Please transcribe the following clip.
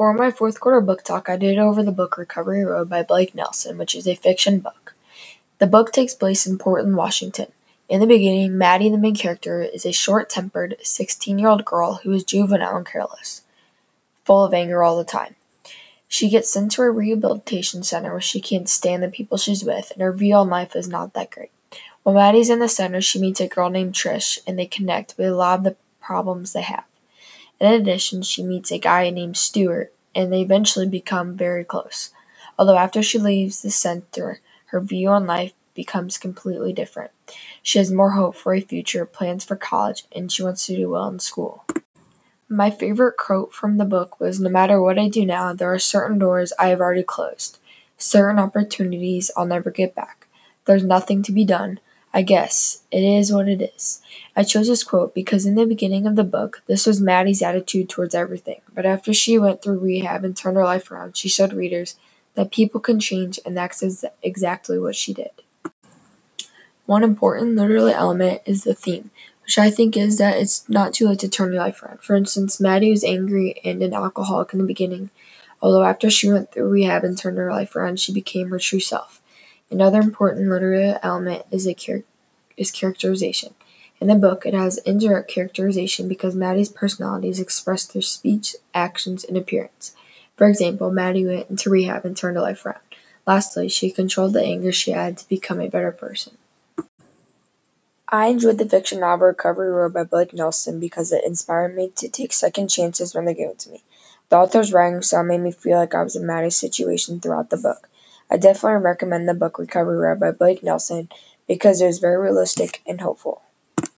For my fourth quarter book talk, I did over the book Recovery Road by Blake Nelson, which is a fiction book. The book takes place in Portland, Washington. In the beginning, Maddie, the main character, is a short tempered 16 year old girl who is juvenile and careless, full of anger all the time. She gets sent to a rehabilitation center where she can't stand the people she's with, and her on life is not that great. While Maddie's in the center, she meets a girl named Trish, and they connect with a lot of the problems they have. In addition, she meets a guy named Stuart, and they eventually become very close. Although after she leaves the center, her view on life becomes completely different. She has more hope for a future, plans for college, and she wants to do well in school. My favorite quote from the book was No matter what I do now, there are certain doors I have already closed, certain opportunities I'll never get back. There's nothing to be done. I guess it is what it is. I chose this quote because in the beginning of the book, this was Maddie's attitude towards everything. But after she went through rehab and turned her life around, she showed readers that people can change, and that's exactly what she did. One important literary element is the theme, which I think is that it's not too late to turn your life around. For instance, Maddie was angry and an alcoholic in the beginning, although after she went through rehab and turned her life around, she became her true self. Another important literary element is a char- is characterization. In the book, it has indirect characterization because Maddie's personality is expressed through speech, actions, and appearance. For example, Maddie went into rehab and turned her life around. Lastly, she controlled the anger she had to become a better person. I enjoyed the fiction novel Recovery Road by Blake Nelson because it inspired me to take second chances when they gave given to me. The author's writing style made me feel like I was in Maddie's situation throughout the book. I definitely recommend the book Recovery Road by Blake Nelson because it is very realistic and hopeful.